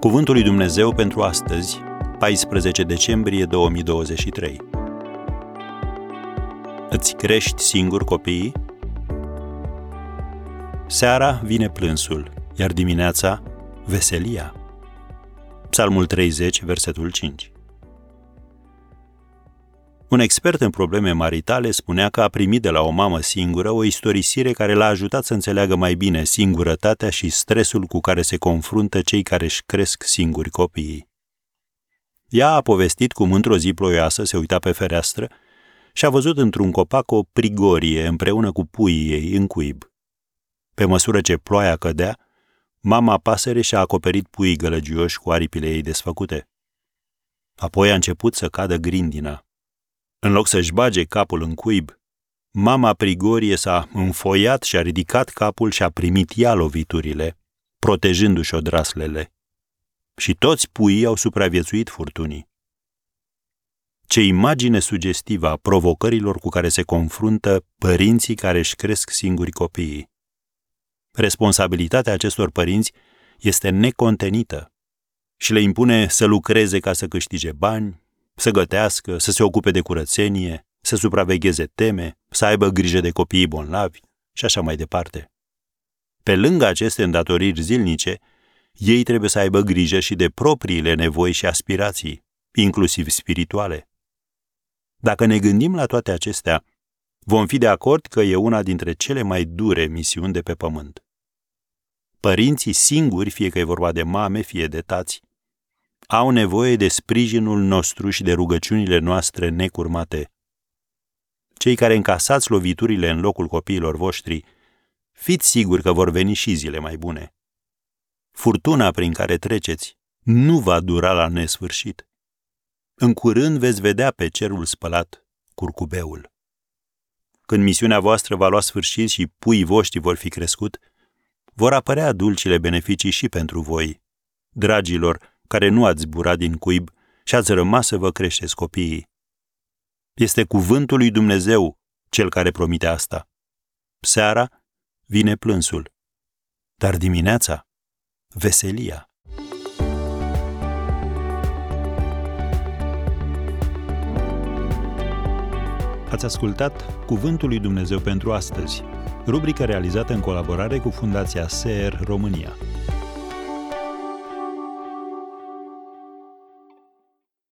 Cuvântul lui Dumnezeu pentru astăzi, 14 decembrie 2023. Îți crești singur copiii? Seara vine plânsul, iar dimineața veselia. Psalmul 30, versetul 5. Un expert în probleme maritale spunea că a primit de la o mamă singură o istorisire care l-a ajutat să înțeleagă mai bine singurătatea și stresul cu care se confruntă cei care își cresc singuri copiii. Ea a povestit cum într-o zi ploioasă se uita pe fereastră și a văzut într-un copac o prigorie împreună cu puii ei în cuib. Pe măsură ce ploaia cădea, mama pasăre și-a acoperit puii gălăgioși cu aripile ei desfăcute. Apoi a început să cadă grindina. În loc să-și bage capul în cuib, mama Prigorie s-a înfoiat și a ridicat capul și a primit ea loviturile, protejându-și odraslele. Și toți puii au supraviețuit furtunii. Ce imagine sugestivă a provocărilor cu care se confruntă părinții care își cresc singuri copiii. Responsabilitatea acestor părinți este necontenită și le impune să lucreze ca să câștige bani, să gătească, să se ocupe de curățenie, să supravegheze teme, să aibă grijă de copiii bolnavi și așa mai departe. Pe lângă aceste îndatoriri zilnice, ei trebuie să aibă grijă și de propriile nevoi și aspirații, inclusiv spirituale. Dacă ne gândim la toate acestea, vom fi de acord că e una dintre cele mai dure misiuni de pe pământ. Părinții singuri, fie că e vorba de mame, fie de tați, au nevoie de sprijinul nostru și de rugăciunile noastre necurmate. Cei care încasați loviturile în locul copiilor voștri, fiți siguri că vor veni și zile mai bune. Furtuna prin care treceți nu va dura la nesfârșit. În curând veți vedea pe cerul spălat curcubeul. Când misiunea voastră va lua sfârșit și puii voștri vor fi crescut, vor apărea dulcile beneficii și pentru voi, dragilor care nu ați zburat din cuib și ați rămas să vă creșteți copiii. Este cuvântul lui Dumnezeu cel care promite asta. Seara vine plânsul, dar dimineața veselia. Ați ascultat Cuvântul lui Dumnezeu pentru astăzi, rubrica realizată în colaborare cu Fundația SER România.